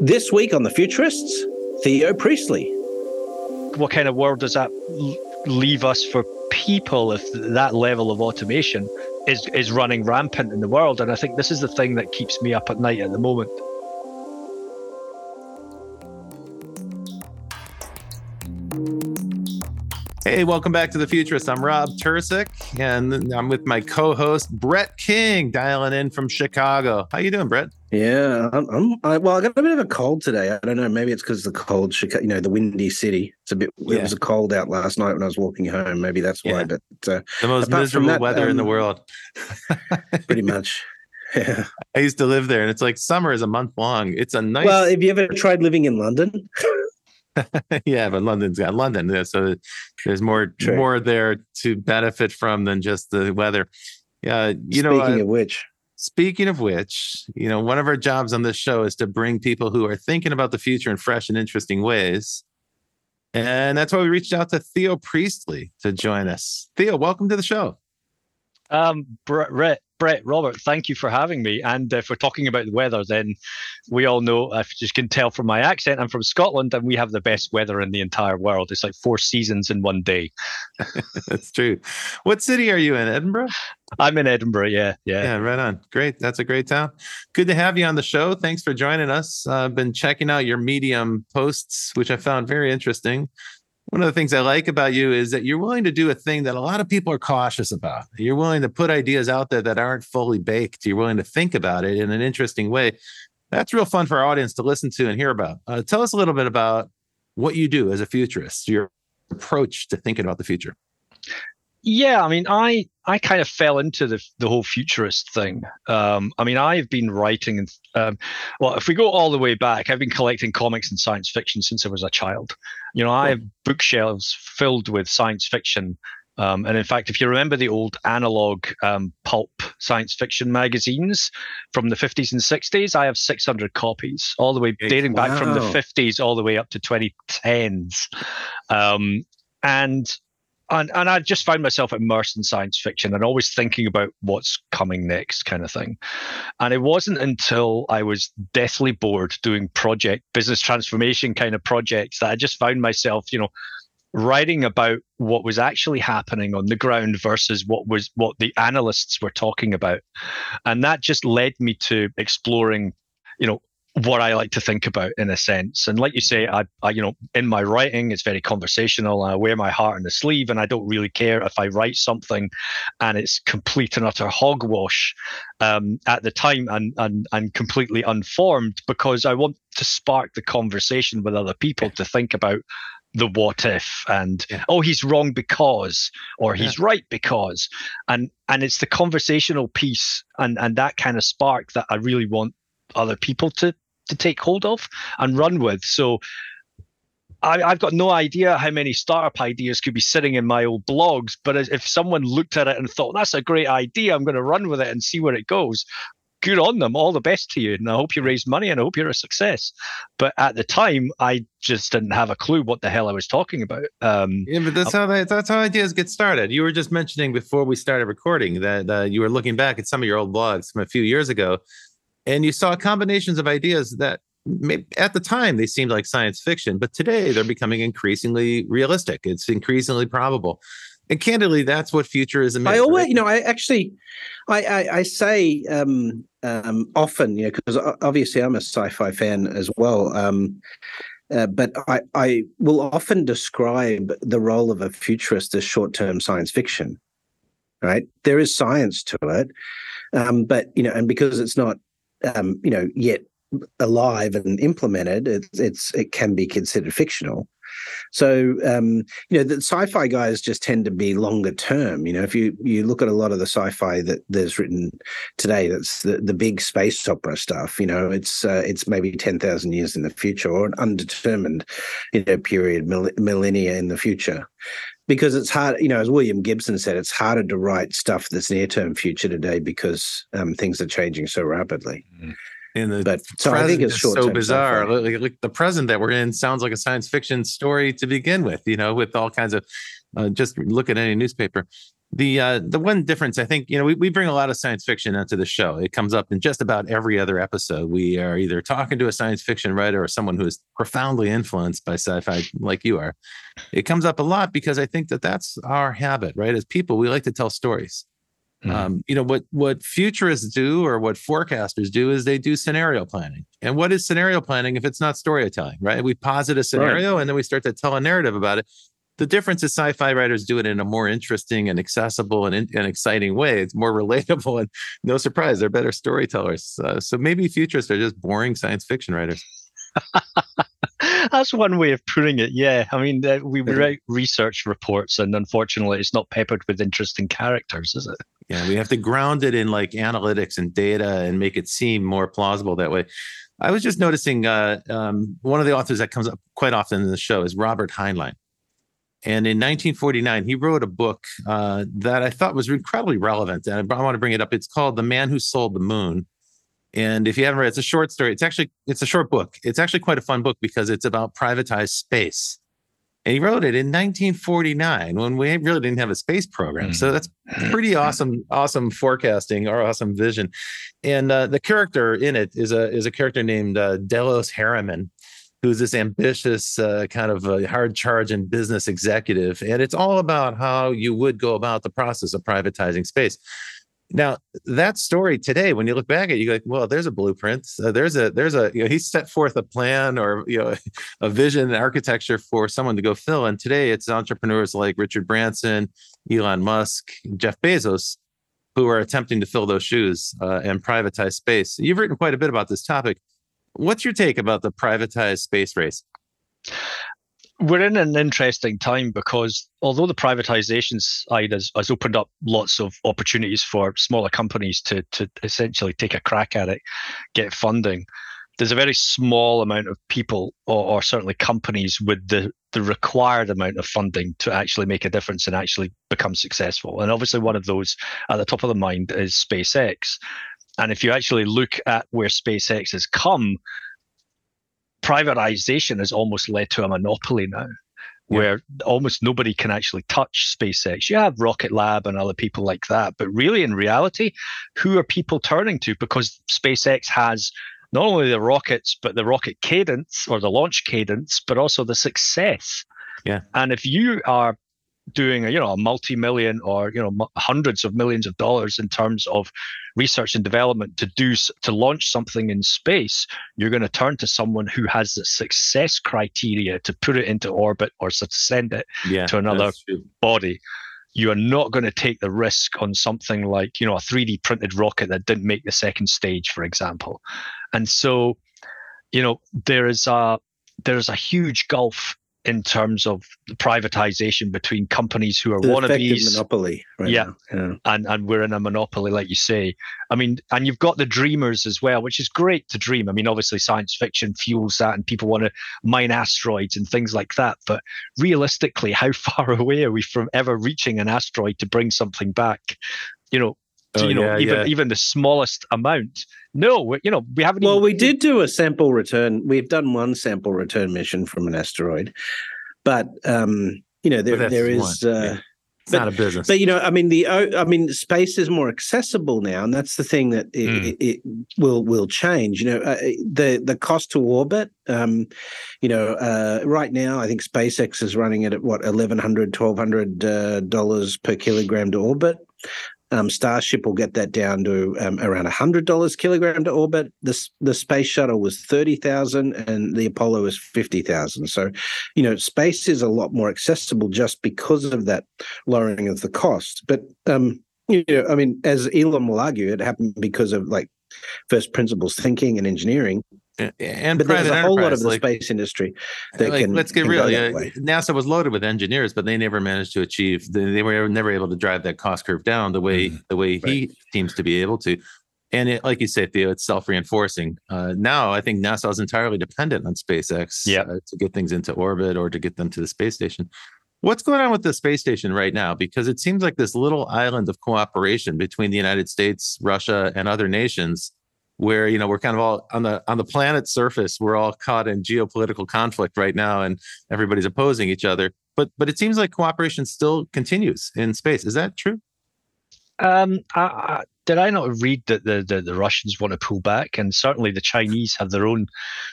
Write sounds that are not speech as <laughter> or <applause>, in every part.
This week on The Futurists, Theo Priestley. What kind of world does that leave us for people if that level of automation is, is running rampant in the world? And I think this is the thing that keeps me up at night at the moment. Hey, welcome back to the Futurist. I'm Rob Tercek, and I'm with my co-host Brett King, dialing in from Chicago. How you doing, Brett? Yeah, I'm. I'm I, well, I got a bit of a cold today. I don't know. Maybe it's because the cold, Chicago, you know, the windy city. It's a bit. Yeah. It was a cold out last night when I was walking home. Maybe that's why. Yeah. But uh, the most miserable that, weather um, in the um, world. <laughs> pretty <laughs> much. Yeah. I used to live there, and it's like summer is a month long. It's a nice. Well, have you ever tried living in London? <laughs> yeah, but London's got London, so there's more True. more there to benefit from than just the weather. Yeah, you Speaking know. Speaking of which, Speaking of which, you know, one of our jobs on this show is to bring people who are thinking about the future in fresh and interesting ways. And that's why we reached out to Theo Priestley to join us. Theo, welcome to the show. Um, Brett, Brett, Robert, thank you for having me. And if we're talking about the weather, then we all know, if you just can tell from my accent, I'm from Scotland and we have the best weather in the entire world. It's like four seasons in one day. <laughs> That's true. What city are you in? Edinburgh? I'm in Edinburgh. Yeah. Yeah. Yeah. Right on. Great. That's a great town. Good to have you on the show. Thanks for joining us. I've been checking out your Medium posts, which I found very interesting one of the things I like about you is that you're willing to do a thing that a lot of people are cautious about. You're willing to put ideas out there that aren't fully baked. You're willing to think about it in an interesting way. That's real fun for our audience to listen to and hear about. Uh, tell us a little bit about what you do as a futurist, your approach to thinking about the future. Yeah, I mean, I I kind of fell into the the whole futurist thing. Um, I mean, I've been writing, um, well, if we go all the way back, I've been collecting comics and science fiction since I was a child. You know, I have bookshelves filled with science fiction. Um, and in fact, if you remember the old analog um, pulp science fiction magazines from the 50s and 60s, I have 600 copies, all the way dating wow. back from the 50s all the way up to 2010s. Um, and and and I just found myself immersed in science fiction and always thinking about what's coming next, kind of thing. And it wasn't until I was deathly bored doing project business transformation kind of projects that I just found myself, you know, writing about what was actually happening on the ground versus what was what the analysts were talking about, and that just led me to exploring, you know, what I like to think about in a sense. And like you say, I, I, you know, in my writing, it's very conversational. I wear my heart on the sleeve, and I don't really care if I write something and it's complete and utter hogwash um, at the time and, and and completely unformed because I want to spark the conversation with other people to think about the what if and yeah. oh he's wrong because or he's yeah. right because and and it's the conversational piece and and that kind of spark that I really want other people to to take hold of and run with. So I, have got no idea how many startup ideas could be sitting in my old blogs, but if someone looked at it and thought that's a great idea, I'm going to run with it and see where it goes. Good on them. All the best to you, and I hope you raise money and I hope you're a success. But at the time, I just didn't have a clue what the hell I was talking about. Um, yeah, but that's how they, that's how ideas get started. You were just mentioning before we started recording that uh, you were looking back at some of your old blogs from a few years ago, and you saw combinations of ideas that at the time they seemed like science fiction, but today they're becoming increasingly realistic. It's increasingly probable. And candidly, that's what futurism is. I always, right? you know, I actually, I, I, I say um, um, often, you know, because obviously I'm a sci-fi fan as well. Um, uh, but I, I will often describe the role of a futurist as short-term science fiction. Right, there is science to it, um, but you know, and because it's not um, you know, yet alive and implemented, it's, it's it can be considered fictional. So um, you know, the sci-fi guys just tend to be longer term. You know, if you you look at a lot of the sci-fi that there's written today, that's the, the big space opera stuff. You know, it's uh, it's maybe ten thousand years in the future or an undetermined, you know, period millennia in the future because it's hard, you know, as William Gibson said, it's harder to write stuff that's near term future today because um, things are changing so rapidly. Mm. And the but so I think it's so bizarre. Like, like, the present that we're in sounds like a science fiction story to begin with, you know, with all kinds of uh, just look at any newspaper. The uh, the one difference I think you know we, we bring a lot of science fiction into the show. It comes up in just about every other episode. We are either talking to a science fiction writer or someone who is profoundly influenced by sci-fi, like you are. It comes up a lot because I think that that's our habit, right? As people, we like to tell stories. Mm-hmm. Um, you know what what futurists do or what forecasters do is they do scenario planning. And what is scenario planning if it's not storytelling, right? We posit a scenario right. and then we start to tell a narrative about it the difference is sci-fi writers do it in a more interesting and accessible and, and exciting way. It's more <laughs> relatable and no surprise, they're better storytellers. Uh, so maybe futurists are just boring science fiction writers. <laughs> That's one way of putting it. Yeah, I mean, uh, we write research reports, and unfortunately, it's not peppered with interesting characters, is it? Yeah, we have to ground it in like analytics and data and make it seem more plausible that way. I was just noticing uh, um, one of the authors that comes up quite often in the show is Robert Heinlein. And in 1949, he wrote a book uh, that I thought was incredibly relevant. And I want to bring it up. It's called The Man Who Sold the Moon. And if you haven't read it, it's a short story. It's actually it's a short book. It's actually quite a fun book because it's about privatized space. And he wrote it in 1949 when we really didn't have a space program. So that's pretty <laughs> awesome, awesome forecasting or awesome vision. And uh, the character in it is a is a character named uh, Delos Harriman who's this ambitious uh, kind of a hard charging business executive. And it's all about how you would go about the process of privatizing space. Now, that story today, when you look back at it, you go, like, well, there's a blueprint. Uh, there's a, there's a, you know, he set forth a plan or, you know, <laughs> a vision, and architecture for someone to go fill. And today it's entrepreneurs like Richard Branson, Elon Musk, Jeff Bezos, who are attempting to fill those shoes uh, and privatize space. You've written quite a bit about this topic. What's your take about the privatized space race? We're in an interesting time because although the privatization side has, has opened up lots of opportunities for smaller companies to, to essentially take a crack at it, get funding, there's a very small amount of people or, or, certainly companies with the, the required amount of funding to actually make a difference and actually become successful. And obviously, one of those at the top of the mind is SpaceX. And if you actually look at where SpaceX has come, privatization has almost led to a monopoly now. Yeah. Where almost nobody can actually touch SpaceX. You have Rocket Lab and other people like that. But really, in reality, who are people turning to? Because SpaceX has not only the rockets, but the rocket cadence or the launch cadence, but also the success. Yeah. And if you are doing a, you know a multi-million or you know hundreds of millions of dollars in terms of research and development to do to launch something in space you're going to turn to someone who has the success criteria to put it into orbit or to send it yeah, to another body. You are not going to take the risk on something like you know a 3d printed rocket that didn't make the second stage for example. And so you know there is a there's a huge gulf in terms of the privatization between companies who are the wannabes. monopoly. Right yeah. yeah. And, and we're in a monopoly, like you say. I mean, and you've got the dreamers as well, which is great to dream. I mean, obviously, science fiction fuels that, and people want to mine asteroids and things like that. But realistically, how <laughs> far away are we from ever reaching an asteroid to bring something back? You know, Oh, you know, yeah, even yeah. even the smallest amount. No, you know, we haven't. Well, even... we did do a sample return. We've done one sample return mission from an asteroid, but um, you know, there there is. Uh, it's but, not a business. But you know, I mean, the I mean, space is more accessible now, and that's the thing that it, mm. it, it will will change. You know, uh, the the cost to orbit. Um, you know, uh, right now, I think SpaceX is running it at what eleven hundred, twelve hundred uh, dollars per kilogram to orbit. Um, Starship will get that down to um, around hundred dollars kilogram to orbit. The the space shuttle was thirty thousand, and the Apollo is fifty thousand. So, you know, space is a lot more accessible just because of that lowering of the cost. But um, you know, I mean, as Elon will argue, it happened because of like first principles thinking and engineering and but there's a whole lot of the like, space industry that like, can. Let's get real. Yeah, NASA was loaded with engineers, but they never managed to achieve. They, they were never able to drive that cost curve down the way mm, the way right. he seems to be able to. And it, like you say, Theo, it's self reinforcing. Uh, now, I think NASA is entirely dependent on SpaceX yep. uh, to get things into orbit or to get them to the space station. What's going on with the space station right now? Because it seems like this little island of cooperation between the United States, Russia, and other nations where you know we're kind of all on the on the planet's surface we're all caught in geopolitical conflict right now and everybody's opposing each other but but it seems like cooperation still continues in space. Is that true? Um, I, I, did I not read that the, the, the Russians want to pull back, and certainly the Chinese have their own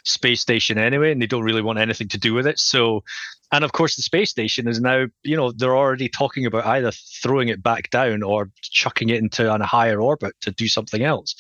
space station anyway, and they don't really want anything to do with it. So, and of course, the space station is now, you know, they're already talking about either throwing it back down or chucking it into a higher orbit to do something else,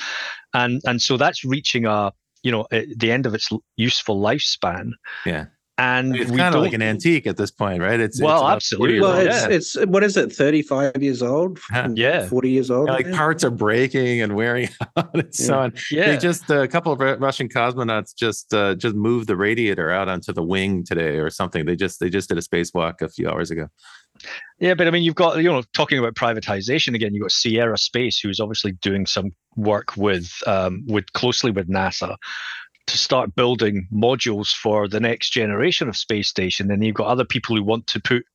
and and so that's reaching a you know the end of its useful lifespan. Yeah and it's kind of like an antique at this point, right? It's well, it's absolutely. Well, it's, it's what is it? Thirty-five years old? <laughs> Yeah, forty years old. Yeah, like parts are breaking and wearing <laughs> out and yeah. so on. Yeah, they just uh, a couple of Russian cosmonauts just uh, just moved the radiator out onto the wing today or something. They just they just did a spacewalk a few hours ago. Yeah, but I mean, you've got you know talking about privatization again. You've got Sierra Space, who's obviously doing some work with um, with closely with NASA to start building modules for the next generation of space station. And you've got other people who want to put,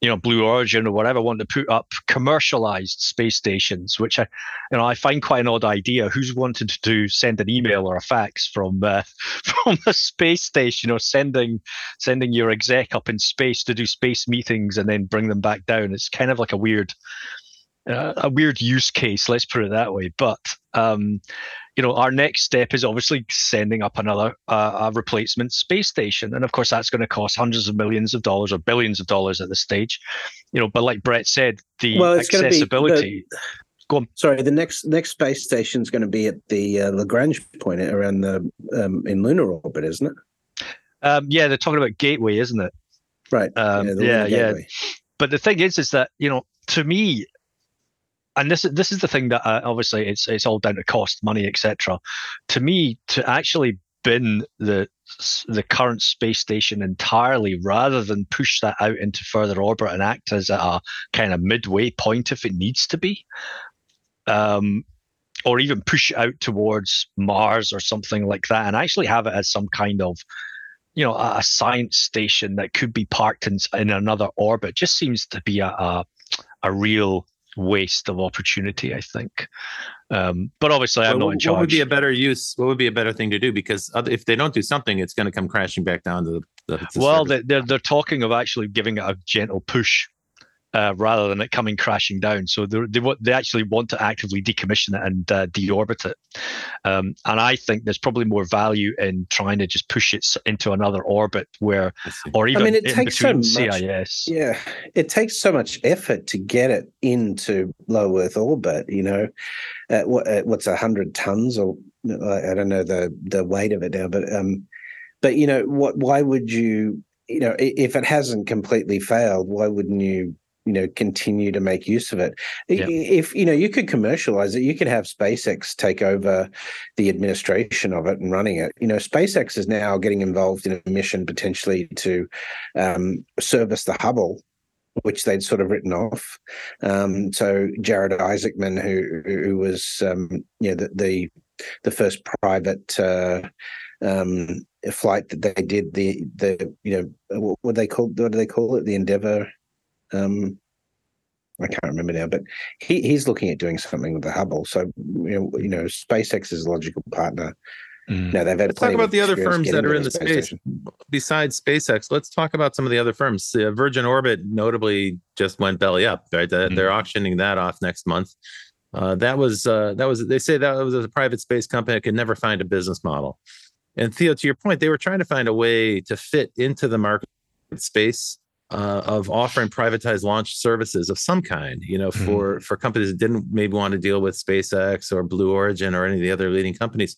you know, Blue Origin or whatever, want to put up commercialized space stations, which I, you know, I find quite an odd idea. Who's wanted to send an email or a fax from uh, <laughs> from a space station, or sending sending your exec up in space to do space meetings and then bring them back down? It's kind of like a weird. Uh, a weird use case, let's put it that way. But um, you know, our next step is obviously sending up another uh, replacement space station, and of course that's going to cost hundreds of millions of dollars or billions of dollars at this stage. You know, but like Brett said, the well, accessibility. The, Go on. Sorry, the next next space station is going to be at the uh, Lagrange point around the um, in lunar orbit, isn't it? Um, yeah, they're talking about Gateway, isn't it? Right. Um, yeah, yeah, yeah. But the thing is, is that you know, to me, and this is this is the thing that uh, obviously it's it's all down to cost, money, etc. To me, to actually bin the the current space station entirely, rather than push that out into further orbit and act as a kind of midway point if it needs to be, um, or even push out towards Mars or something like that, and actually have it as some kind of you know a science station that could be parked in in another orbit just seems to be a, a, a real waste of opportunity. I think, um, but obviously, I'm not in charge. What would be a better use? What would be a better thing to do? Because if they don't do something, it's going to come crashing back down to the. the, the well, they're they're talking of actually giving it a gentle push uh, rather than it coming crashing down. So they they, they actually want to actively decommission it and uh, deorbit it. Um, and I think there's probably more value in trying to just push it into another orbit where, or even I mean, it takes so much, CIS. Yeah, it takes so much effort to get it into low Earth orbit. You know, at what at what's a hundred tons or I don't know the the weight of it now, but um, but you know what? Why would you? You know, if it hasn't completely failed, why wouldn't you you know continue to make use of it. Yeah. if you know you could commercialize it you could have spacex take over the administration of it and running it. You know spacex is now getting involved in a mission potentially to um, service the hubble which they'd sort of written off. Um, so jared isaacman who who was um, you know the, the the first private uh, um, flight that they did the the you know what, what they call what do they call it? The endeavor um, I can't remember now, but he, he's looking at doing something with the Hubble. So you know, you know, SpaceX is a logical partner. Mm. Now they've had. Let's talk about the other firms that are in the space. space besides SpaceX. Let's talk about some of the other firms. Uh, Virgin Orbit notably just went belly up. Right, mm. they're auctioning that off next month. Uh, that was uh, that was they say that was a private space company that could never find a business model. And Theo, to your point, they were trying to find a way to fit into the market space uh, of offering privatized launch services of some kind, you know, mm-hmm. for for companies that didn't maybe want to deal with SpaceX or Blue Origin or any of the other leading companies,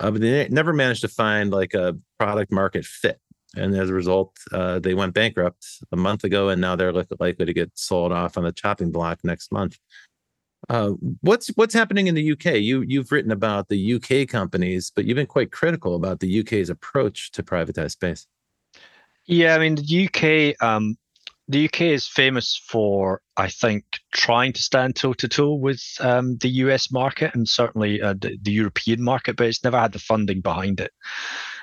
uh, but they never managed to find like a product market fit. And as a result, uh, they went bankrupt a month ago, and now they're likely to get sold off on the chopping block next month. Uh, what's what's happening in the UK? You you've written about the UK companies, but you've been quite critical about the UK's approach to privatized space. Yeah, I mean the UK. Um, the UK is famous for, I think, trying to stand toe to toe with um, the US market and certainly uh, the, the, European market, but it's never had the funding behind it.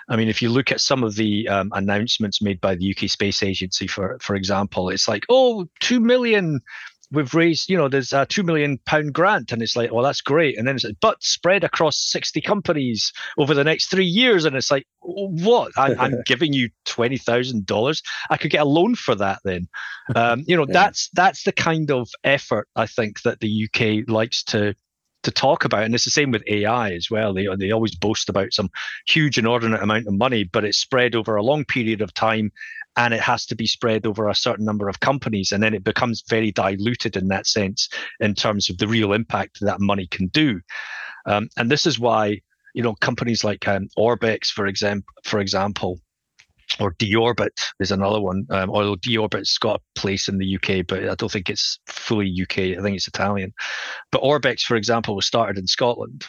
I mean, if you look at some of the um, announcements made by the UK Space Agency, for for example, it's like, oh, two million we've raised, you know, there's a two million pound grant, and it's like, well, that's great. And then it's like, but spread across 60 companies over the next three years. And it's like, what? I, am <laughs> giving you twenty thousand dollars. I could get a loan for that. Then, um, you know, <laughs> yeah. that's that's the kind of effort I think that the UK likes to to talk about, and it's the same with AI as well. They they always boast about some huge, inordinate amount of money, but it's spread over a long period of time, and it has to be spread over a certain number of companies, and then it becomes very diluted in that sense in terms of the real impact that money can do. Um, and this is why you know companies like um, Orbex, for example, for example, or D-Orbit is another one. Um, although D-Orbit's got a place in the UK, but I don't think it's fully UK. I think it's Italian. But Orbex, for example, was started in Scotland,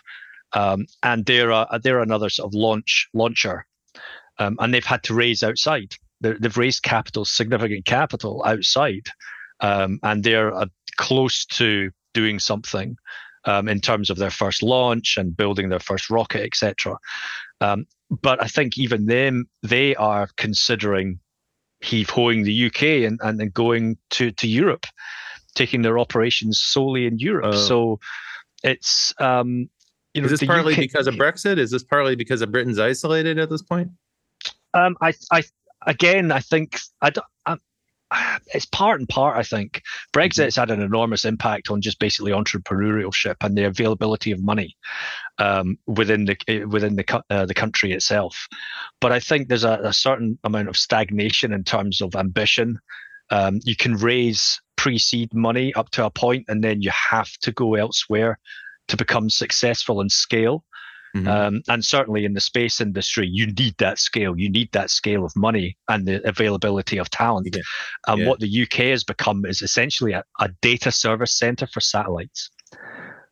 um, and they're a, they're another sort of launch launcher, um, and they've had to raise outside. They have raised capital, significant capital outside, um, and they're uh, close to doing something um, in terms of their first launch and building their first rocket, etc. Um, but I think even them, they are considering heave hoing the UK and, and then going to, to Europe, taking their operations solely in Europe. Oh. So it's um, you know, is this partly UK, because of Brexit? Is this partly because of Britain's isolated at this point? Um, I, I, again, I think I don't, it's part and part. I think Brexit's had an enormous impact on just basically entrepreneurship and the availability of money um, within the within the uh, the country itself. But I think there's a, a, certain amount of stagnation in terms of ambition. Um, you can raise pre-seed money up to a point, and then you have to go elsewhere to become successful and scale. Mm-hmm. Um, and certainly in the space industry, you need that scale. You need that scale of money and the availability of talent. Yeah. And yeah. what the UK has become is essentially a, a data service center for satellites.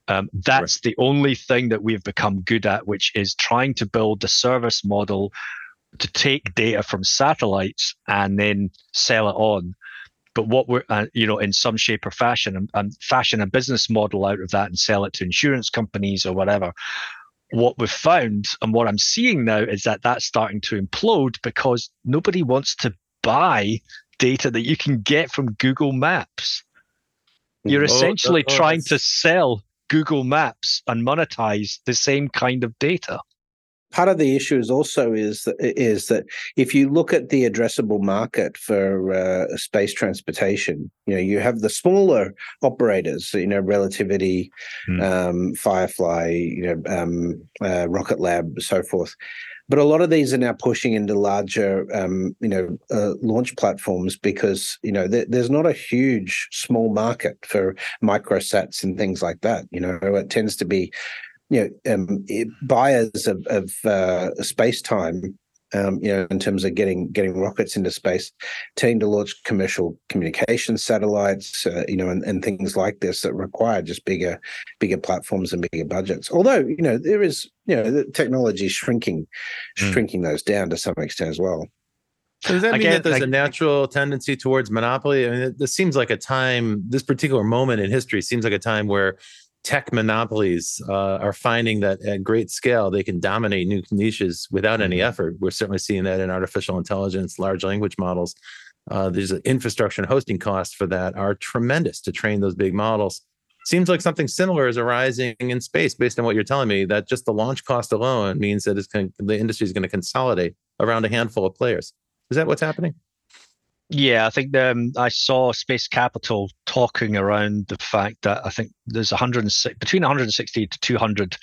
Um, that's right. the only thing that we've become good at, which is trying to build the service model to take data from satellites and then sell it on. But what we're, uh, you know, in some shape or fashion, and, and fashion a business model out of that and sell it to insurance companies or whatever what we've found and what I'm seeing now is that that's starting to implode because nobody wants to buy data that you can get from Google Maps. You're oh, essentially oh, trying to sell Google Maps and monetize the same kind of data part of the issue is also is that, is that if you look at the addressable market for uh, space transportation, you know you have the smaller operators, you know, Relativity, mm. um, Firefly, you know, um, uh, Rocket Lab, so forth. But a lot of these are now pushing into larger, um, you know, uh, launch platforms because you know th- there's not a huge small market for microsats and things like that. You know, it tends to be you know um, buyers of, of uh, space time um, you know, in terms of getting getting rockets into space, tending to launch commercial communication satellites, uh, you know, and, and things like this that require just bigger bigger platforms and bigger budgets. Although, you know, there is, you know, the technology is shrinking, mm. shrinking those down to some extent as well. So does that mean that there's a natural tendency towards monopoly? I mean, this seems like a time, this particular moment in history seems like a time where tech monopolies uh, are finding that at great scale they can dominate new niches without any mm-hmm. effort. We're certainly seeing that in artificial intelligence, large language models. Uh, there's an infrastructure and hosting costs for that are tremendous to train those big models. Seems like something similar is arising in space based on what you're telling me. That just the launch cost alone means that it's going, the industry is going to consolidate around a handful of players. Is that what's happening? Yeah, I think um, I saw Space Capital talking around the fact that I think there's 106 between 160 to 200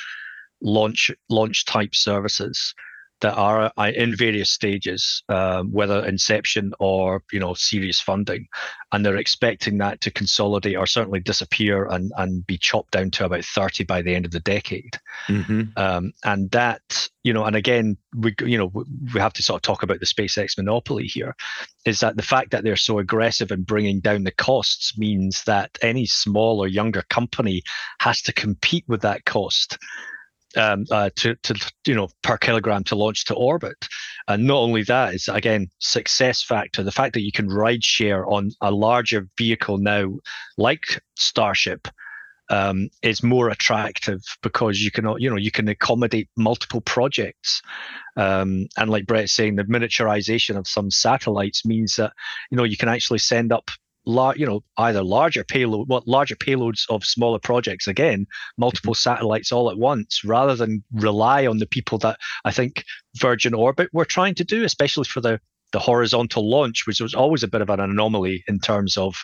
launch launch type services that are uh, in various stages, um, whether inception or you know serious funding, and they're expecting that to consolidate or certainly disappear and and be chopped down to about thirty by the end of the decade. Mm-hmm. Um, and that you know, and again, we you know we have to sort of talk about the SpaceX monopoly here. Is that the fact that they're so aggressive in bringing down the costs means that any small or younger company has to compete with that cost um, uh, to, to you know per kilogram to launch to orbit. And not only that is again success factor. The fact that you can ride share on a larger vehicle now, like Starship, um, is more attractive because you can you know you can accommodate multiple projects um, and like Brett's saying the miniaturization of some satellites means that you know you can actually send up lar- you know, either larger payload, what larger payloads of smaller projects again, multiple Mm-hmm. satellites all at once, rather than rely on the people that I think Virgin Orbit were trying to do, especially for the the horizontal launch, which was always a bit of an anomaly in terms of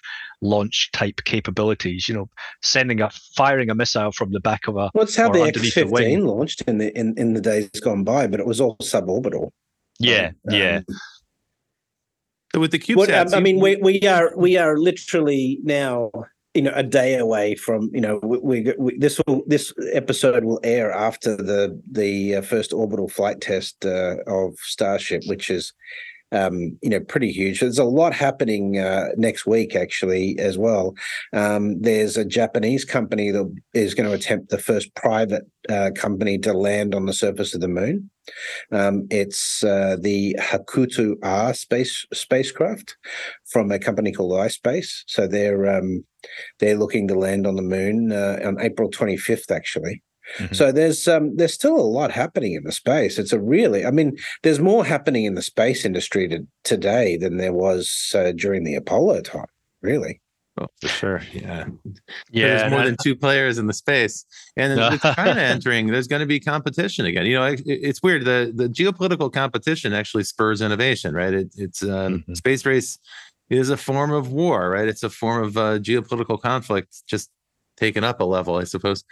launch type capabilities. You know, sending a firing a missile from the back of a What's how or the X fifteen launched in the in, in the days gone by, but it was all suborbital. yeah, Um, yeah. With the What, CubeSats, um, I mean, we we are we are literally now you know a day away from you know we, we, we this will this episode will air after the the uh, first orbital flight test uh, of Starship, which is um, you know pretty huge. There's a lot happening uh, next week actually as well. Um, there's a Japanese company that is going to attempt the first private uh, company to land on the surface of the moon. Um, it's uh, the Hakuto R space spacecraft from a company called iSpace. So they're um, they're looking to land on the moon uh, on April 25th, actually. Mhm. So there's um, there's still a lot happening in the space. It's a really, I mean, there's more happening in the space industry to, today than there was uh, during the Apollo time. Really, Oh, for sure. Yeah. Yeah, there's more than two players in the space, and No. with <laughs> China entering, there's going to be competition again. You know, it, it's weird. The the geopolitical competition actually spurs innovation, right? It, it's um, Mhm. space race is a form of war, right? It's a form of uh, geopolitical conflict, just taken up a level, I suppose.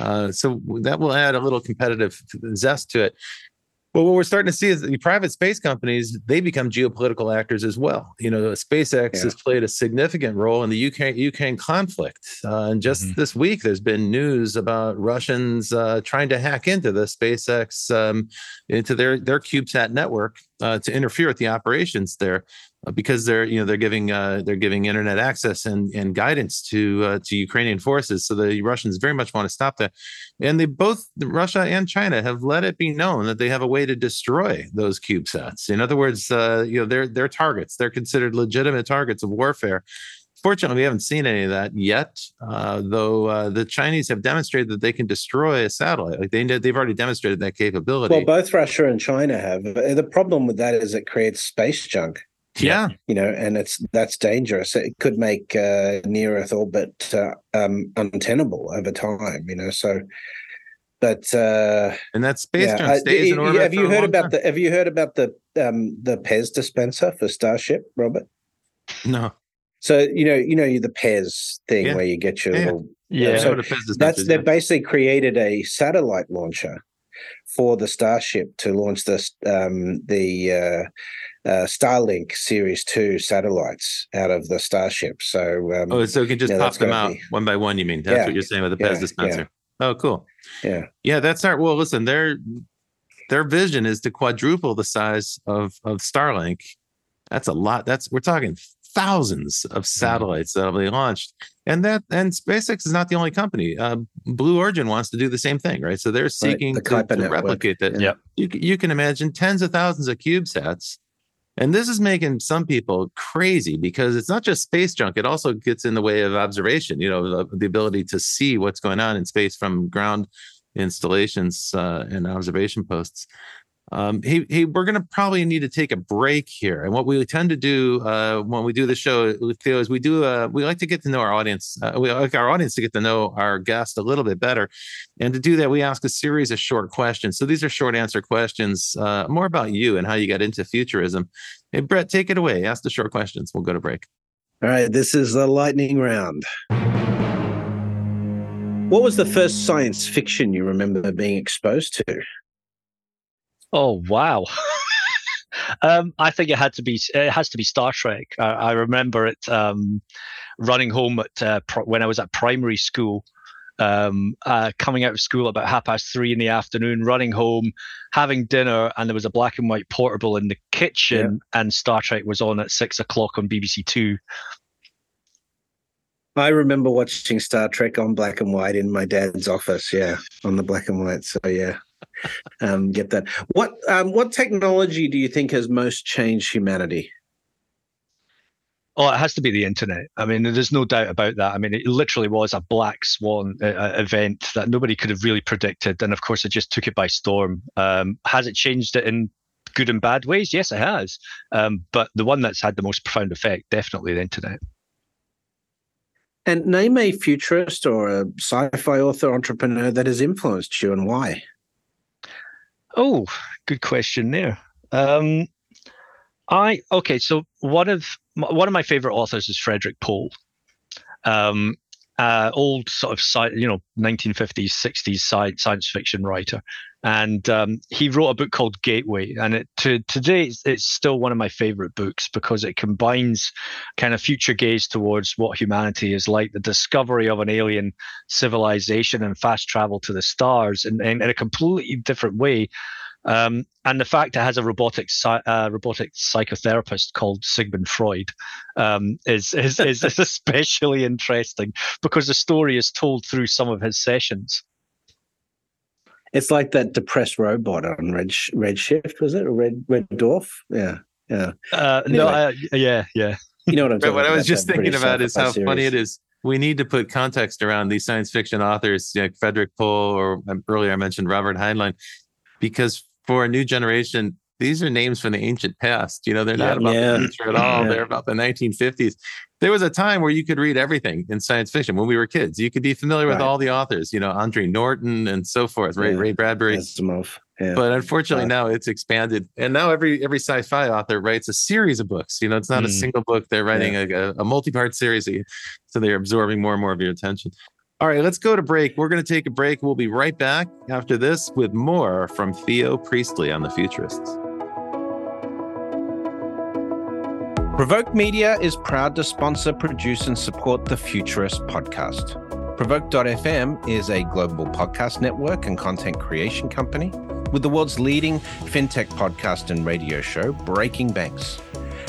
Uh, so that will add a little competitive zest to it. But what we're starting to see is the private space companies they become geopolitical actors as well. You know, SpaceX Yeah. has played a significant role in the Ukraine Ukraine conflict, uh, and just Mhm. this week there's been news about Russians uh, trying to hack into the SpaceX um, into their their CubeSat network uh, to interfere with the operations there because they're you know they're giving uh, they're giving internet access and and guidance to uh, to Ukrainian forces. So the Russians very much want to stop that, and they both Russia and China have let it be known that they have a way to destroy those CubeSats. In other words, uh, you know they're they're targets. They're considered legitimate targets of warfare. Fortunately, we haven't seen any of that yet. Uh, though uh, the Chinese have demonstrated that they can destroy a satellite. Like they they've already demonstrated that capability. well, both Russia and China have. Uh, The problem with that is it creates space junk. Yeah, you know, and it's that's dangerous. It could make uh, near Earth orbit uh, um, untenable over time. You know, so. But uh, and that space yeah, junk stays in orbit. have you heard about time. the Have you heard about the um, the Pez dispenser for Starship, Robert? No, So you know, you know, the Pez thing Yeah. where you get your Yeah. little. yeah. so what a Pez That's dispenser they've basically created a satellite launcher for the Starship to launch this um, the uh, uh, Starlink Series Two satellites out of the Starship. So um, Oh, so you can just Yeah, pop them out be- one by one. You mean that's Yeah, what you're saying with the yeah, Pez yeah. dispenser? Oh, cool. yeah, Yeah, that's our well. Listen, their their vision is to quadruple the size of of Starlink. That's a lot. That's we're talking thousands of satellites that'll be launched, and that and SpaceX is not the only company. Uh, Blue Origin wants to do the same thing, right? So they're seeking the to, to replicate that. Yep. You you can imagine tens of thousands of CubeSats. And this is making some people crazy because it's not just space junk. It also gets in the way of observation, you know, the, the ability to see what's going on in space from ground installations uh, and observation posts. Um, hey, hey, we're going to probably need to take a break here. And what we tend to do uh, when we do the show, Theo, is we do uh, we like to get to know our audience. Uh, we like our audience to get to know our guest a little bit better. And to do that, we ask a series of short questions. So these are short answer questions, uh, more about you and how you got into futurism. Hey, Brett, take it away. Ask the short questions. We'll go to break. All right, this is the lightning round. What was the first science fiction you remember being exposed to? Oh wow. <laughs> um, I think it had to be. It has to be Star Trek. I, I remember it um, running home at uh, when I was at primary school. Um, uh, coming out of school about half past three in the afternoon, running home, having dinner, and there was a black and white portable in the kitchen, and Star Trek was on at six o'clock on BBC Two. I remember watching Star Trek on black and white in my dad's office. Yeah, on the black and white. So yeah, um, get that. What um, what technology do you think has most changed humanity? Oh, it has to be the internet. I mean, there's no doubt about that. I mean, it literally was a black swan uh, uh, event that nobody could have really predicted, and of course, it just took it by storm. Um, has it changed it in good and bad ways? Yes, it has. Um, but the one that's had the most profound effect, definitely the internet. And name a futurist or a sci-fi author entrepreneur that has influenced you and why. Oh, good question there. Um, I okay, so one of one of my favorite authors is Frederik Pohl. Um, uh, old sort of you know 1950s 60s science science fiction writer and um, he wrote a book called gateway and it to today it's, it's, still one of my favorite books because it combines kind of future gaze towards what humanity is like the discovery of an alien civilization and fast travel to the stars in, in, in a completely different way um, and the fact it has a robotic uh, robotic psychotherapist called Sigmund Freud um, is, is, is <laughs> especially interesting because the story is told through some of his sessions. It's like that depressed robot on Red Redshift, was it? Or Red Red Dwarf? Yeah, yeah. Uh, anyway. No, uh, yeah, yeah. You know what I'm saying? What I was just thinking about is how series. funny it is. We need to put context around these science fiction authors like Frederik Pohl, or um, earlier I mentioned Robert Heinlein, because for a new generation, these are names from the ancient past. You know, they're not about yeah. the future at all. Yeah. They're about the 1950s. There was a time where you could read everything in science fiction when we were kids. You could be familiar with all the authors, you know, Andre Norton and so forth, Ray. Ray Bradbury. Asimov. Yeah. But unfortunately, now it's expanded, and now every every sci-fi author writes a series of books. You know, it's not mm. a single book; they're writing a, a multi-part series, so they're absorbing more and more of your attention. All right, let's go to break. We're going to take a break. We'll be right back after this with more from Theo Priestley on the Futurists. Provoke Media is proud to sponsor, produce, and support the Futurist podcast. Provoke.fm is a global podcast network and content creation company with the world's leading fintech podcast and radio show, Breaking Banks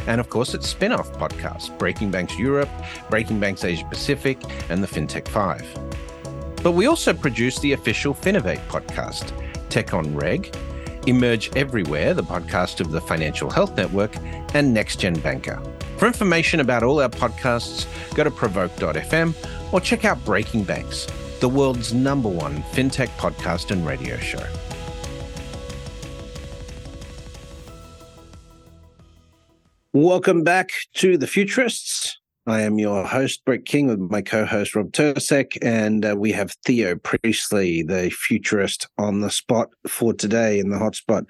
and of course its spin off podcasts Breaking Banks Europe, Breaking Banks Asia Pacific, and the FinTech 5. But we also produce the official Finovate podcast, Tech on Reg, Emerge Everywhere, the podcast of the Financial Health Network, and Next Gen Banker. For information about all our podcasts, go to provoke.fm or check out Breaking Banks, the world's number one fintech podcast and radio show. Welcome back to the Futurists. I am your host, Brett King, with my co host, Rob Tercek, and uh, we have Theo Priestley, the futurist, on the spot for today in the hotspot.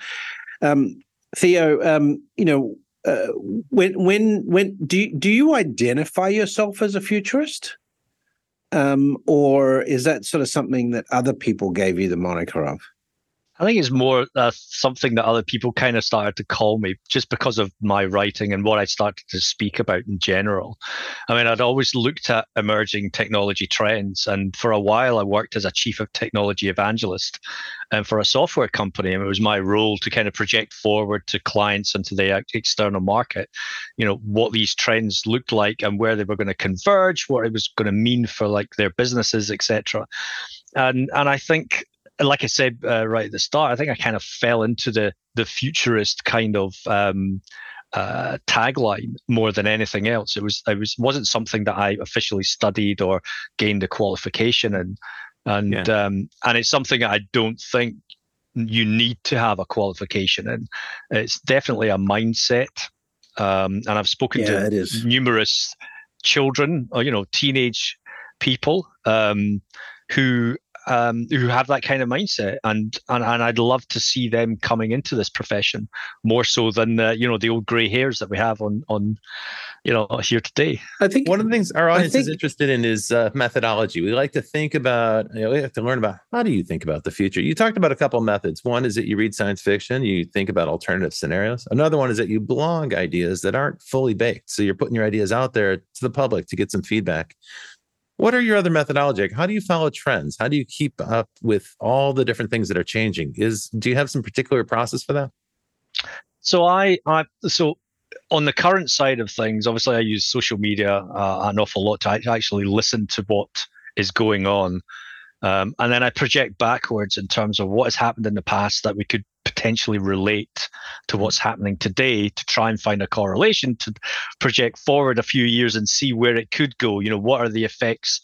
Um, Theo, um, you know, uh, when when when do you, do you identify yourself as a futurist, um, or is that sort of something that other people gave you the moniker of? I think it's more uh, something that other people kind of started to call me just because of my writing and what I started to speak about in general. I mean, I'd always looked at emerging technology trends, and for a while, I worked as a chief of technology evangelist and for a software company. And it was my role to kind of project forward to clients and to the external market, you know, what these trends looked like and where they were going to converge, what it was going to mean for like their businesses, etc. And and I think like I said uh, right at the start, I think I kind of fell into the the futurist kind of um, uh, tagline more than anything else. It was it was wasn't something that I officially studied or gained a qualification in, and yeah. um, and it's something I don't think you need to have a qualification in. It's definitely a mindset, um, and I've spoken yeah, to numerous children or you know teenage people um, who um, who have that kind of mindset, and, and and I'd love to see them coming into this profession more so than uh, you know the old grey hairs that we have on on you know here today. I think one of the things our audience think, is interested in is uh, methodology. We like to think about you know we have to learn about how do you think about the future. You talked about a couple methods. One is that you read science fiction, you think about alternative scenarios. Another one is that you blog ideas that aren't fully baked, so you're putting your ideas out there to the public to get some feedback. What are your other methodology? How do you follow trends? How do you keep up with all the different things that are changing? Is do you have some particular process for that? So I, I so on the current side of things, obviously I use social media uh, an awful lot to actually listen to what is going on. Um, and then I project backwards in terms of what has happened in the past that we could potentially relate to what's happening today to try and find a correlation to project forward a few years and see where it could go. You know, what are the effects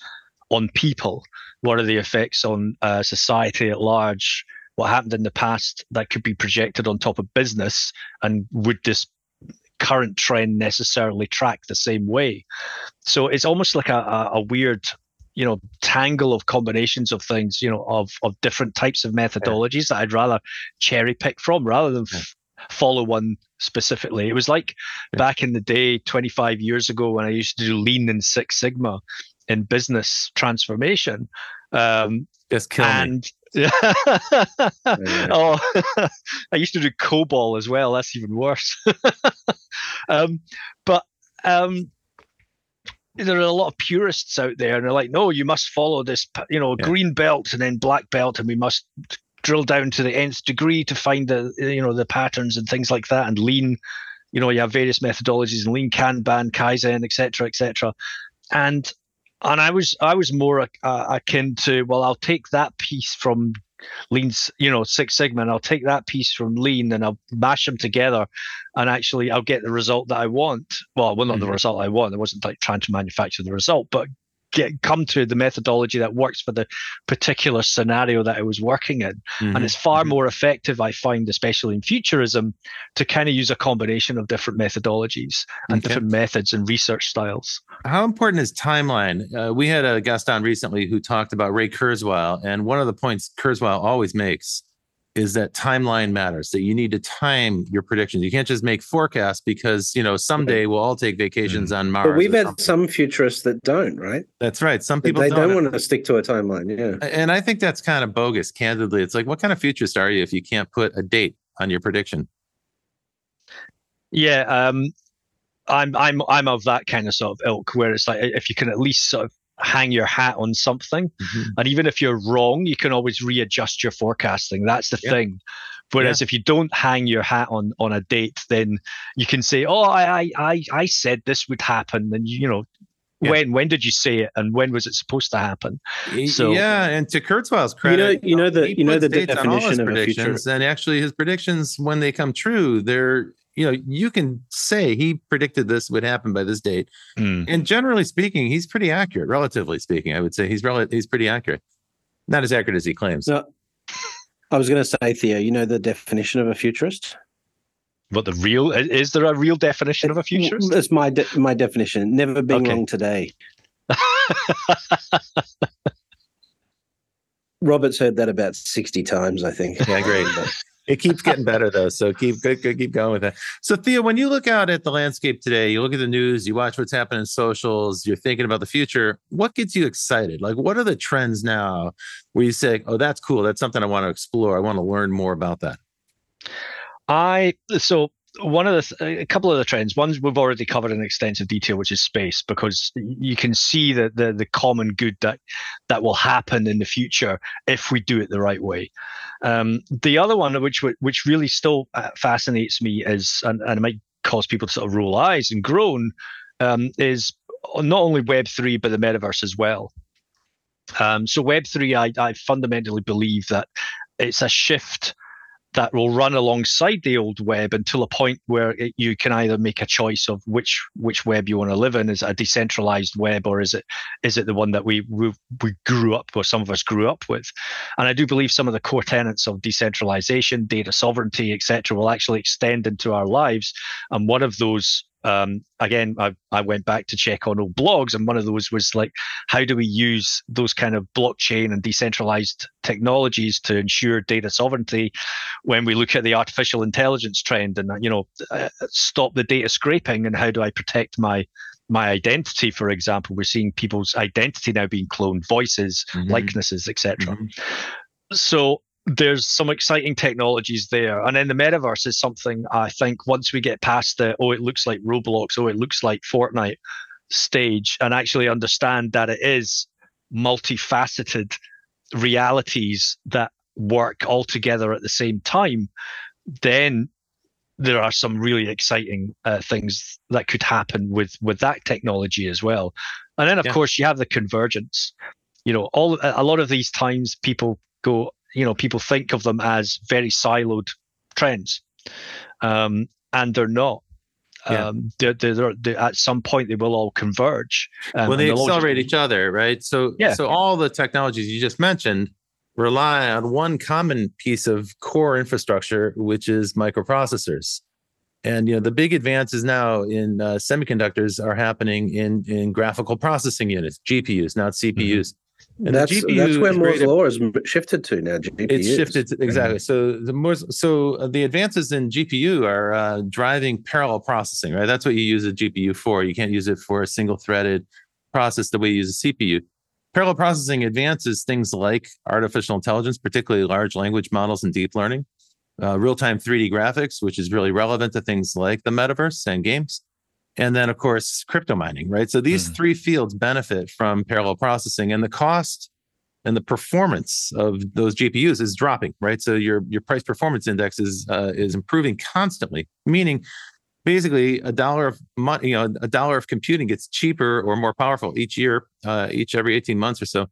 on people? What are the effects on uh, society at large? What happened in the past that could be projected on top of business? And would this current trend necessarily track the same way. So it's almost like a, a, a weird you know tangle of combinations of things you know of of different types of methodologies yeah. that i'd rather cherry pick from rather than f- follow one specifically it was like yeah. back in the day 25 years ago when i used to do lean and six sigma in business transformation um just kill and me. <laughs> Yeah. oh, <laughs> I used to do COBOL as well. That's even worse. <laughs> um, but um, there are a lot of purists out there, and they're like, "No, you must follow this, you know, yeah. green belt and then black belt, and we must drill down to the nth degree to find the, you know, the patterns and things like that." And lean, you know, you have various methodologies and lean, Kanban, Kaizen, etc., etc. And and I was I was more uh, akin to well, I'll take that piece from lean's you know six sigma and i'll take that piece from lean and i'll mash them together and actually i'll get the result that i want well well not mm-hmm. the result i want i wasn't like trying to manufacture the result but get come to the methodology that works for the particular scenario that I was working in. Mm-hmm. And it's far mm-hmm. more effective, I find, especially in futurism, to kind of use a combination of different methodologies and okay. different methods and research styles. How important is timeline? Uh, we had a guest on recently who talked about Ray Kurzweil, and one of the points Kurzweil always makes is that timeline matters that you need to time your predictions. You can't just make forecasts because you know someday we'll all take vacations mm-hmm. on mars but we've had something. some futurists that don't right? That's right. Some people they don't, don't. want to stick to a timeline yeah. And i think that's kind of bogus candidly. It's like what kind of futurist are you if you can't put a date on your prediction? Yeah um i'm i'm i'm of that kind of sort of ilk where it's like if you can at least sort of hang your hat on something. Mm-hmm. And even if you're wrong, you can always readjust your forecasting. That's the thing. Whereas yeah. if you don't hang your hat on on a date, then you can say, "Oh, I I I said this would happen," and you know. Yeah. When when did you say it, and when was it supposed to happen? So yeah, and to Kurzweil's credit, you know, you know the you know the definition of predictions, and actually his predictions when they come true, they're you know, you can say he predicted this would happen by this date. Mm. And generally speaking, he's pretty accurate, relatively speaking. I would say he's rel- he's pretty accurate. Not as accurate as he claims. No, I was going to say, Theo, you know the definition of a futurist? What the real is there a real definition of a futurist? That's my de- my definition. Never being okay. wrong today. <laughs> Robert's heard that about 60 times, I think. Yeah, great <laughs> it keeps getting better though. So keep good, good, keep going with that. So Theo, when you look out at the landscape today, you look at the news, you watch what's happening in socials, you're thinking about the future. What gets you excited? Like, what are the trends now where you say, "Oh, that's cool. That's something I want to explore. I want to learn more about that." I so one of the a couple of the trends ones we've already covered in extensive detail which is space because you can see that the the common good that that will happen in the future if we do it the right way. Um, the other one which which really still uh, fascinates me is and, and it might cause people to sort of roll eyes and groan um, is not only web 3 but the metaverse as well. Um, so web 3 I, I fundamentally believe that it's a shift that will run alongside the old web until a point where it, you can either make a choice of which which web you want to live in. Is it a decentralized web or is it is it the one that we we, we grew up or some of us grew up with? And i do believe some of the core tenets of decentralization data sovereignty etc will actually extend into our lives. And one of those um, again, I, I went back to check on old blogs, and one of those was like, how do we use those kind of blockchain and decentralized technologies to ensure data sovereignty when we look at the artificial intelligence trend and you know uh, stop the data scraping and how do I protect my my identity, for example, we're seeing people's identity now being cloned, voices, mm-hmm. likenesses, etc. Mm-hmm. So there's some exciting technologies there. And then the metaverse is something I think once we get past the, oh, it looks like Roblox, oh, it looks like Fortnite stage, and actually understand that it is multifaceted realities that work all together at the same time, then there are some really exciting uh, things that could happen with with that technology as well. And then, of yeah. course, you have the convergence. You know, all a lot of these times people go, you know people think of them as very siloed trends um, and they're not yeah. um, they're, they're, they're, at some point they will all converge um, well they accelerate just, each other right so yeah. so all the technologies you just mentioned rely on one common piece of core infrastructure which is microprocessors And you know the big advances now in uh, semiconductors are happening in in graphical processing units, GPUs, not CPUs. Mm-hmm. And that's GPU that's where Moore's law has shifted to now. GPUs. It's shifted to, exactly. So the more so uh, the advances in GPU are uh, driving parallel processing, right? That's what you use a GPU for. You can't use it for a single threaded process the way you use a CPU. Parallel processing advances things like artificial intelligence, particularly large language models and deep learning uh, real time 3D graphics, which is really relevant to things like the metaverse and games. And then, of course, crypto mining, right? So these mm. three fields benefit from parallel processing, and the cost and the performance of those GPUs is dropping, right? So your your price performance index is uh, is improving constantly, meaning basically a dollar of money, you know, a dollar of computing gets cheaper or more powerful each year, uh, each every 18 months or so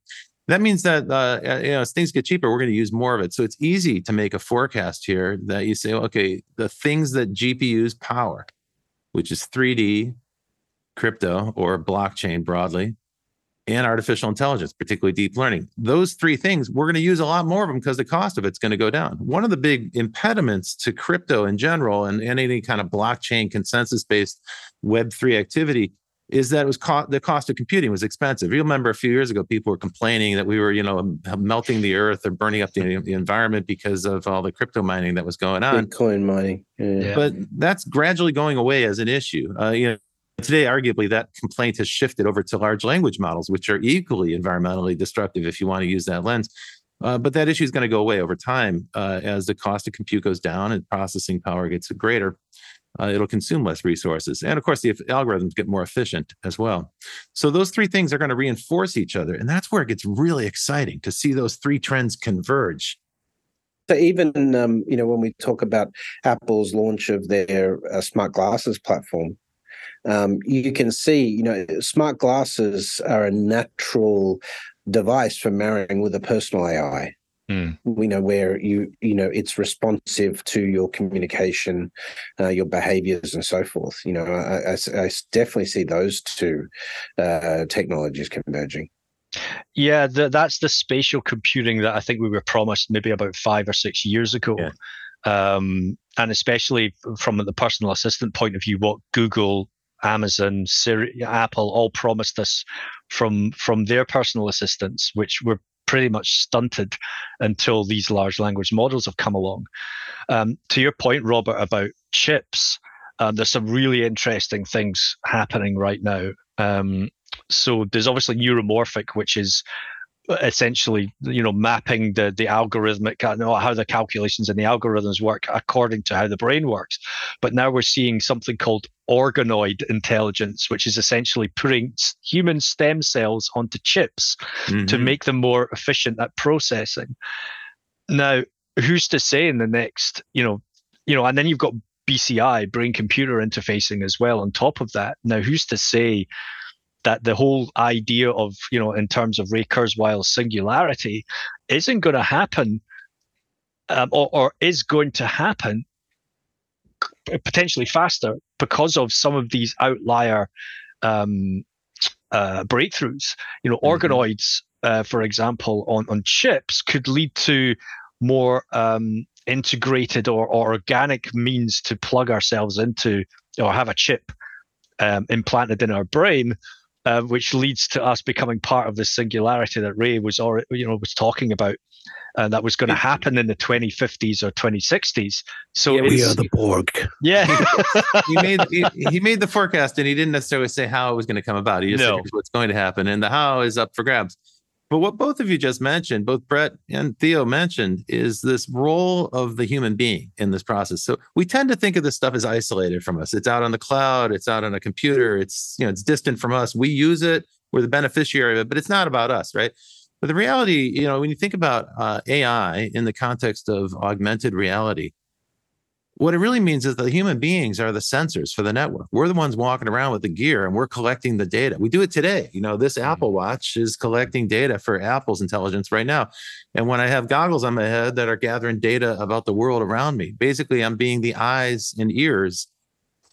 that means that uh, you know as things get cheaper we're going to use more of it so it's easy to make a forecast here that you say okay the things that gpus power which is 3d crypto or blockchain broadly and artificial intelligence particularly deep learning. Those three things we're going to use a lot more of them because the cost of it's going to go down. One of the big impediments to crypto in general and, and any kind of blockchain consensus based web3 activity is that it was co- the cost of computing was expensive. You remember a few years ago, people were complaining that we were, you know, melting the earth or burning up the, the environment because of all the crypto mining that was going on. Bitcoin mining, yeah. but that's gradually going away as an issue. Uh, you know, today, arguably, that complaint has shifted over to large language models, which are equally environmentally destructive if you want to use that lens. Uh, but that issue is going to go away over time uh, as the cost of compute goes down and processing power gets greater uh, it'll consume less resources. And of course, the algorithms get more efficient as well. So those three things are going to reinforce each other. And that's where it gets really exciting to see those three trends converge. So even um, you know when we talk about Apple's launch of their uh, smart glasses platform, um, you can see you know smart glasses are a natural device for marrying with a personal AI. Mm. We know where you you know it's responsive to your communication, uh, your behaviors, and so forth. You know, I, I, I definitely see those two uh, technologies converging. Yeah, the, that's the spatial computing that I think we were promised maybe about five or six years ago. Yeah. Um, and especially from the personal assistant point of view, what Google, Amazon, Siri, Apple all promised us from from their personal assistants, which were pretty much stunted until these large language models have come along. Um, to your point, Robert, about chips, um, there's some really interesting things happening right now. Um, so there's obviously neuromorphic, which is essentially you know mapping the the algorithmic how the calculations and the algorithms work according to how the brain works. But now we're seeing something called organoid intelligence which is essentially putting human stem cells onto chips mm-hmm. to make them more efficient at processing. Now who's to say in the next you know you know and then you've got bci brain computer interfacing as well on top of that. Now who's to say that the whole idea of you know in terms of Ray Kurzweil's singularity isn't going to happen um, or, or is going to happen potentially faster because of some of these outlier um, uh, breakthroughs. You know, mm-hmm. organoids, uh, for example, on on chips could lead to more um, integrated or, or organic means to plug ourselves into or have a chip um, implanted in our brain uh, which leads to us becoming part of the singularity that Ray was already, you know, was talking about, and that was going to happen in the 2050s or 2060s. So yeah, we are the Borg. Yeah, <laughs> he made he, he, made the forecast, and he didn't necessarily say how it was going to come about. He just no. said what's going to happen, and the how is up for grabs. But what both of you just mentioned, both Brett and Theo mentioned, is this role of the human being in this process. So we tend to think of this stuff as isolated from us. It's out on the cloud, it's out on a computer, it's you know, it's distant from us. We use it, we're the beneficiary of it, but it's not about us, right? But the reality, you know, when you think about uh, AI in the context of augmented reality, what it really means is that the human beings are the sensors for the network. We're the ones walking around with the gear and we're collecting the data. We do it today. You know, this mm-hmm. Apple Watch is collecting data for Apple's intelligence right now. And when I have goggles on my head that are gathering data about the world around me, basically I'm being the eyes and ears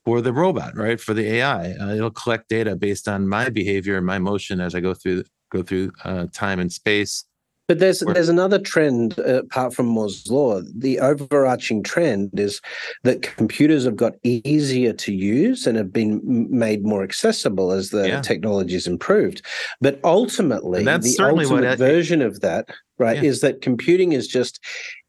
for the robot, right? For the AI. Uh, it'll collect data based on my behavior and my motion as I go through go through uh, time and space But there's there's another trend uh, apart from Moore's law. The overarching trend is that computers have got easier to use and have been made more accessible as the yeah. technology has improved. But ultimately, the ultimate version of that right yeah. is that computing is just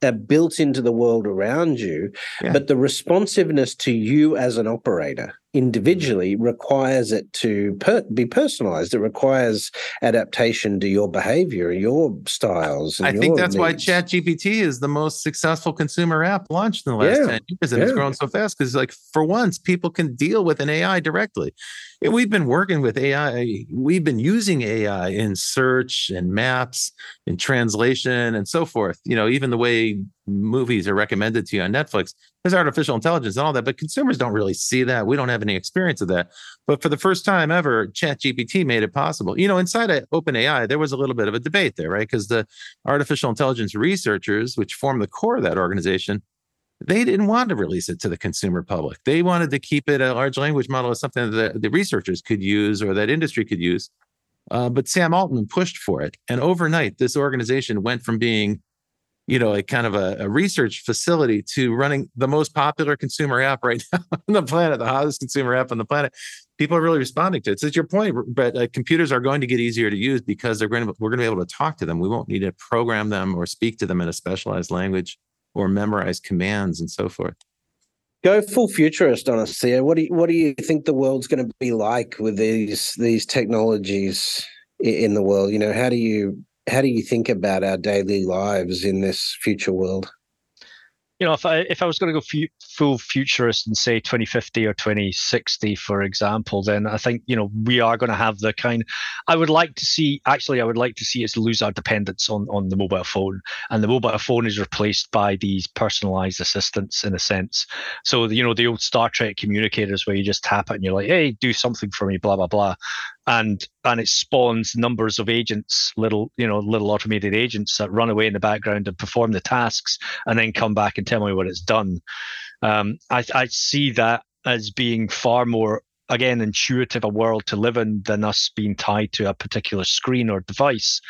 uh, built into the world around you yeah. but the responsiveness to you as an operator individually requires it to per- be personalized it requires adaptation to your behavior your styles i think that's needs. why chat gpt is the most successful consumer app launched in the last yeah. 10 years and it's grown so fast because like for once people can deal with an ai directly we've been working with ai we've been using ai in search and maps and translation and so forth you know even the way movies are recommended to you on Netflix, there's artificial intelligence and all that, but consumers don't really see that. We don't have any experience of that. But for the first time ever, ChatGPT made it possible. You know, inside of OpenAI, there was a little bit of a debate there, right? Because the artificial intelligence researchers, which form the core of that organization, they didn't want to release it to the consumer public. They wanted to keep it a large language model as something that the researchers could use or that industry could use. Uh, but Sam Altman pushed for it. And overnight, this organization went from being you know, a kind of a, a, research facility to running the most popular consumer app right <laughs> now on the planet, the hottest consumer app on the planet. People are really responding to it. So it's your point, but uh, computers are going to get easier to use because they're going to we're going to be able to talk to them. We won't need to program them or speak to them in a specialized language or memorize commands and so forth. Go full futurist on us, Theo. What do you, what do you think the world's going to be like with these these technologies in the world? You know, how do you how do you think about our daily lives in this future world? You know, if I if I was going to go f- full futurist and say 2050 or 2060, for example, then I think you know we are going to have the kind. I would like to see. Actually, I would like to see us lose our dependence on on the mobile phone, and the mobile phone is replaced by these personalized assistants in a sense. So you know the old Star Trek communicators where you just tap it and you're like, hey, do something for me, blah blah blah and and it spawns numbers of agents little you know little automated agents that run away in the background and perform the tasks and then come back and tell me what it's done um, I, I see that as being far more again intuitive a world to live in than us being tied to a particular screen or device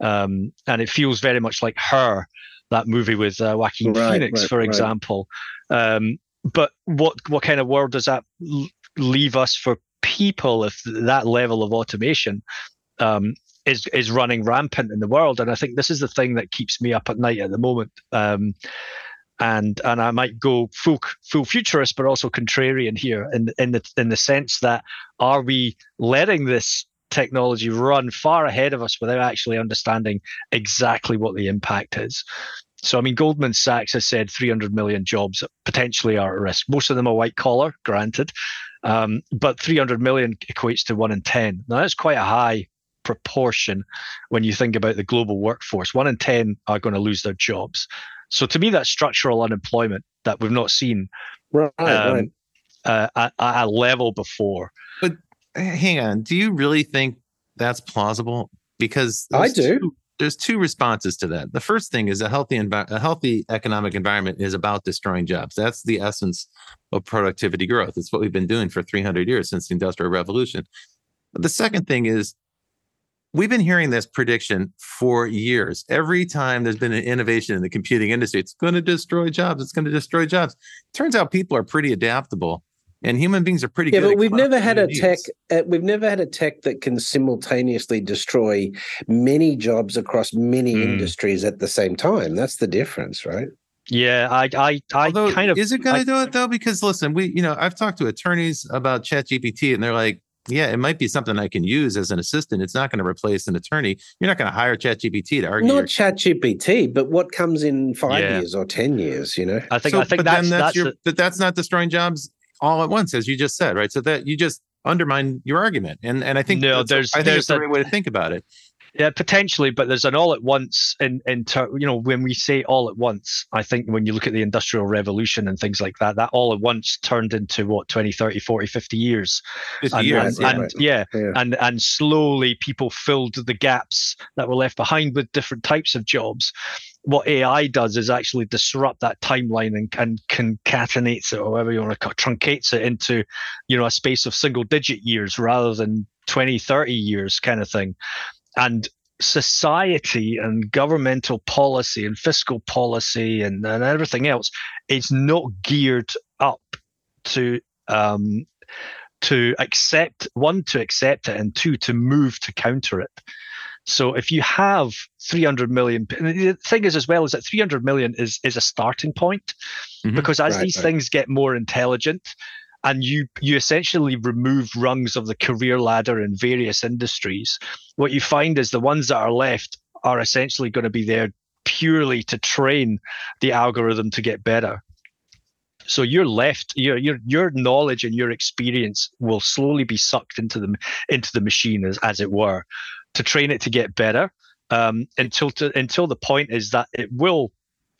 um, and it feels very much like her that movie with uh, Joaquin right, Phoenix right, for example um, but what what kind of world does that leave us for people if that level of automation um, is is running rampant in the world. And I think this is the thing that keeps me up at night at the moment. And and I might go full full futurist, but also contrarian here in in the in the sense that are we letting this technology run far ahead of us without actually understanding exactly what the impact is? So, I mean, Goldman Sachs has said 300 million jobs potentially are at risk. Most of them are white collar, granted, um, but 300 million equates to one in 10. Now, that's quite a high proportion when you think about the global workforce. One in 10 are going to lose their jobs. So, to me, that's structural unemployment that we've not seen right, um, right. Uh, at, at a level before. But hang on, do you really think that's plausible? Because I do. Two, there's two responses to that. The first thing is a healthy envi- a healthy economic environment is about destroying jobs. That's the essence of productivity growth. It's what we've been doing for 300 years since the Industrial Revolution. But the second thing is we've been hearing this prediction for years. Every time there's been an innovation in the computing industry, it's going to destroy jobs. It's going to destroy jobs. Turns out people are pretty adaptable and human beings are pretty yeah, good. but we've never had a tech. Uh, we've never had a tech that can simultaneously destroy many jobs across many mm. industries at the same time. That's the difference, right? Yeah, I, I, I Although, kind of. Is it going to do it though? Because listen, we, you know, I've talked to attorneys about Chat GPT, and they're like, yeah, it might be something I can use as an assistant. It's not going to replace an attorney. You're not going to hire ChatGPT to argue. Not ChatGPT, but what comes in five yeah. years or ten years? You know, I think so, I think that's, that's, that's your, but that's not destroying jobs all at once, as you just said, right? So that you just undermine your argument, and and I think no, there's I think there's a right way to think about it. Yeah, potentially, but there's an all at once in in ter- you know when we say all at once, I think when you look at the industrial revolution and things like that, that all at once turned into what 20, 30, 40, 50 years. 50 and, years, and, yeah, and, yeah, yeah, and and slowly people filled the gaps that were left behind with different types of jobs what AI does is actually disrupt that timeline and, and concatenates it, or whatever you want to call, truncates it into, you know, a space of single digit years rather than 20, 30 years kind of thing. And society and governmental policy and fiscal policy and, and everything else is not geared up to um, to accept one to accept it and two to move to counter it so if you have 300 million the thing is as well is that 300 million is is a starting point mm-hmm. because as right, these right. things get more intelligent and you you essentially remove rungs of the career ladder in various industries. What you find is the ones that are left are essentially going to be there purely to train the algorithm to get better. So you're left your your your knowledge and your experience will slowly be sucked into the into the machine as, as it were to train it to get better um, until to, until the point is that it will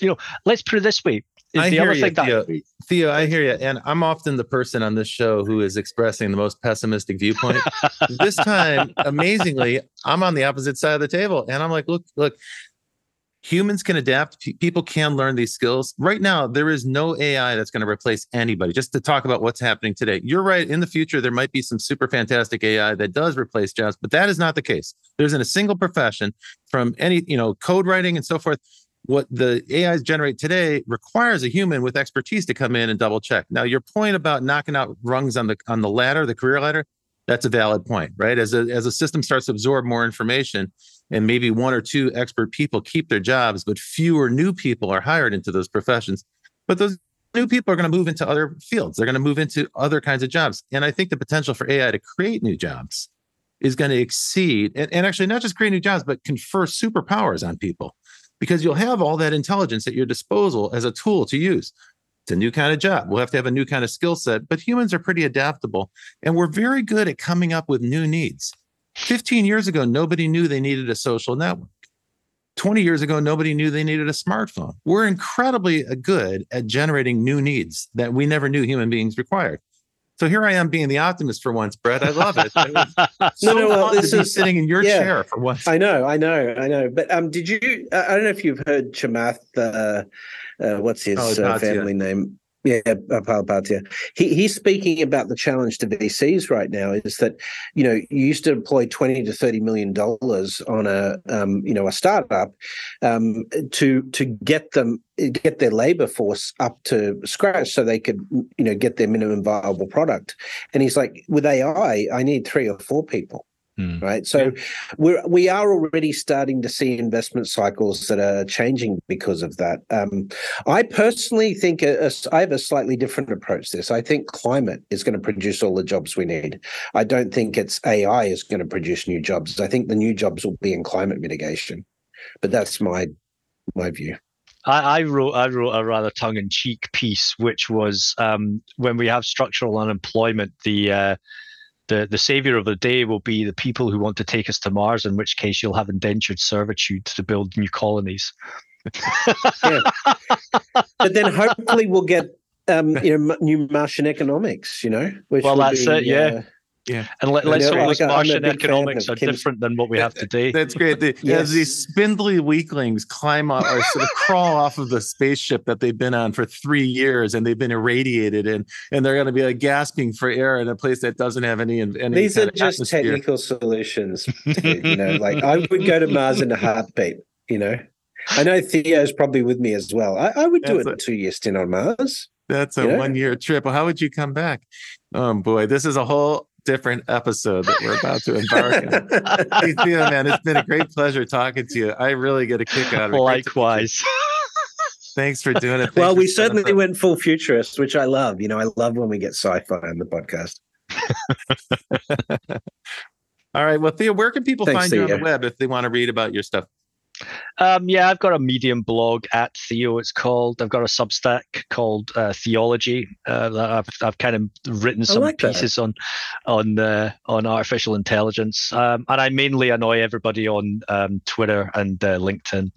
you know let's put it this way I hear you, Theo. Theo, I hear you. And I'm often the person on this show who is expressing the most pessimistic viewpoint. this <laughs> time, amazingly, I'm on the opposite side of the table. And I'm like, look, look, humans can adapt. P- people can learn these skills. Right now, there is no AI that's going to replace anybody. Just to talk about what's happening today. You're right. In the future, there might be some super fantastic AI that does replace jobs, but that is not the case. There isn't a single profession from any, you know, code writing and so forth what the AIs generate today requires a human with expertise to come in and double check. Now, your point about knocking out rungs on the on the ladder, the career ladder, that's a valid point, right? As a as a system starts to absorb more information, and maybe one or two expert people keep their jobs, but fewer new people are hired into those professions. But those new people are going to move into other fields. They're going to move into other kinds of jobs. And I think the potential for AI to create new jobs is going to exceed, and, and actually not just create new jobs, but confer superpowers on people because you'll have all that intelligence at your disposal as a tool to use. It's a new kind of job. We'll have to have a new kind of skill set, but humans are pretty adaptable and we're very good at coming up with new needs. 15 years ago, nobody knew they needed a social network. 20 years ago, nobody knew they needed a smartphone. We're incredibly uh, good at generating new needs that we never knew human beings required. So here I am being the optimist for once, Brett. I love it. it <laughs> so no, no, well, this is sitting in your yeah, chair for once. I know, I know, I know. But um, did you? I don't know if you've heard Chamath. Uh, uh, what's his oh, uh, family name? Yeah, Bapal Bhatia. He he's speaking about the challenge to VCs right now is that you know you used to deploy twenty to thirty million dollars on a um, you know a startup um, to to get them get their labor force up to scratch so they could you know get their minimum viable product. And he's like, with AI, I need three or four people. Mm. Right. So we're we are already starting to see investment cycles that are changing because of that. Um, I personally think a, a, I have a slightly different approach to this. I think climate is going to produce all the jobs we need. I don't think it's AI is going to produce new jobs. I think the new jobs will be in climate mitigation. But that's my my view. I, I, wrote I wrote a rather tongue in cheek piece, which was um, when we have structural unemployment, the uh, the the savior of the day will be the people who want to take us to Mars. In which case, you'll have indentured servitude to build new colonies. yeah. <laughs> But then hopefully we'll get um, you know new Martian economics. You know, well that's be, it. Yeah. Uh, yeah, and let, us hope like, Martian economics are Kim, different than what we have today. That's great. The, yes. As these spindly weaklings climb up or sort of crawl off of the spaceship that they've been on for three years, and they've been irradiated, and and they're going to be like gasping for air in a place that doesn't have any. any these are just atmosphere. technical solutions. To, you know, like I would go to Mars in a heartbeat. You know, I know Theo's probably with me as well. I, I would do That's it a, two year stint on Mars. That's a one year trip. Well, how would you come back? Oh boy, this is a whole different episode that we're about to embark on. <laughs> hey, Theo, man, it's been a great pleasure talking to you. I really get a kick out of it. Likewise. Thanks for doing it. Thanks well, we certainly went full futurist, which I love. You know, I love when we get sci-fi on the podcast. <laughs> All right. Well, Theo, where can people Thanks, find you on the web if they want to read about your stuff? Um, yeah, I've got a Medium blog at Theo. It's called. I've got a Substack called uh, Theology. Uh, that I've I've kind of written some like pieces that. on on uh, on artificial intelligence, um, and I mainly annoy everybody on um, Twitter and uh, LinkedIn.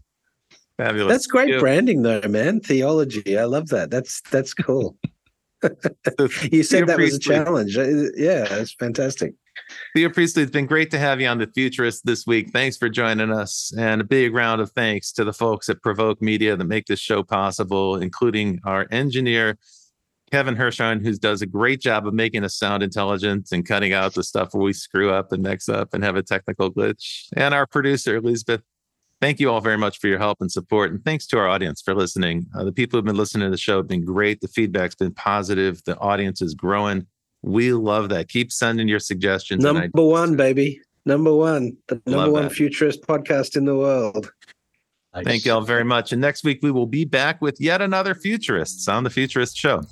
Fabulous. That's great branding, though, man. Theology. I love that. That's that's cool. <laughs> you said that was a challenge. Uh, yeah, that's fantastic. Theo Priestley, it's been great to have you on The Futurist this week. Thanks for joining us. And a big round of thanks to the folks at Provoke Media that make this show possible, including our engineer, Kevin Hirshhorn, who does a great job of making us sound intelligent and cutting out the stuff where we screw up and mix up and have a technical glitch, and our producer, Elizabeth. Thank you all very much for your help and support. And thanks to our audience for listening. Uh, the people who've been listening to the show have been great. The feedback's been positive. The audience is growing. We love that. Keep sending your suggestions. Number one, baby. Number one. The number love one that. futurist podcast in the world. Nice. Thank you all very much. And next week we will be back with yet another Futurists on the Futurist Show.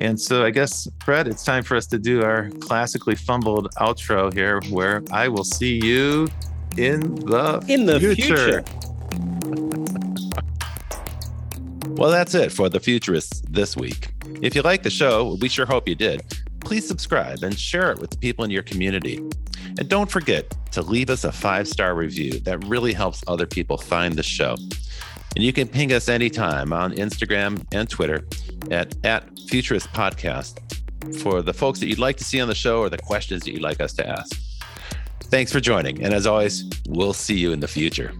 And so I guess, Brett, it's time for us to do our classically fumbled outro here, where I will see you in the in the future. future. well, that's it for the Futurists this week. If you like the show, we sure hope you did. Please subscribe and share it with the people in your community. And don't forget to leave us a five star review. That really helps other people find the show. And you can ping us anytime on Instagram and Twitter at, at Futurist Podcast for the folks that you'd like to see on the show or the questions that you'd like us to ask. Thanks for joining. And as always, we'll see you in the future.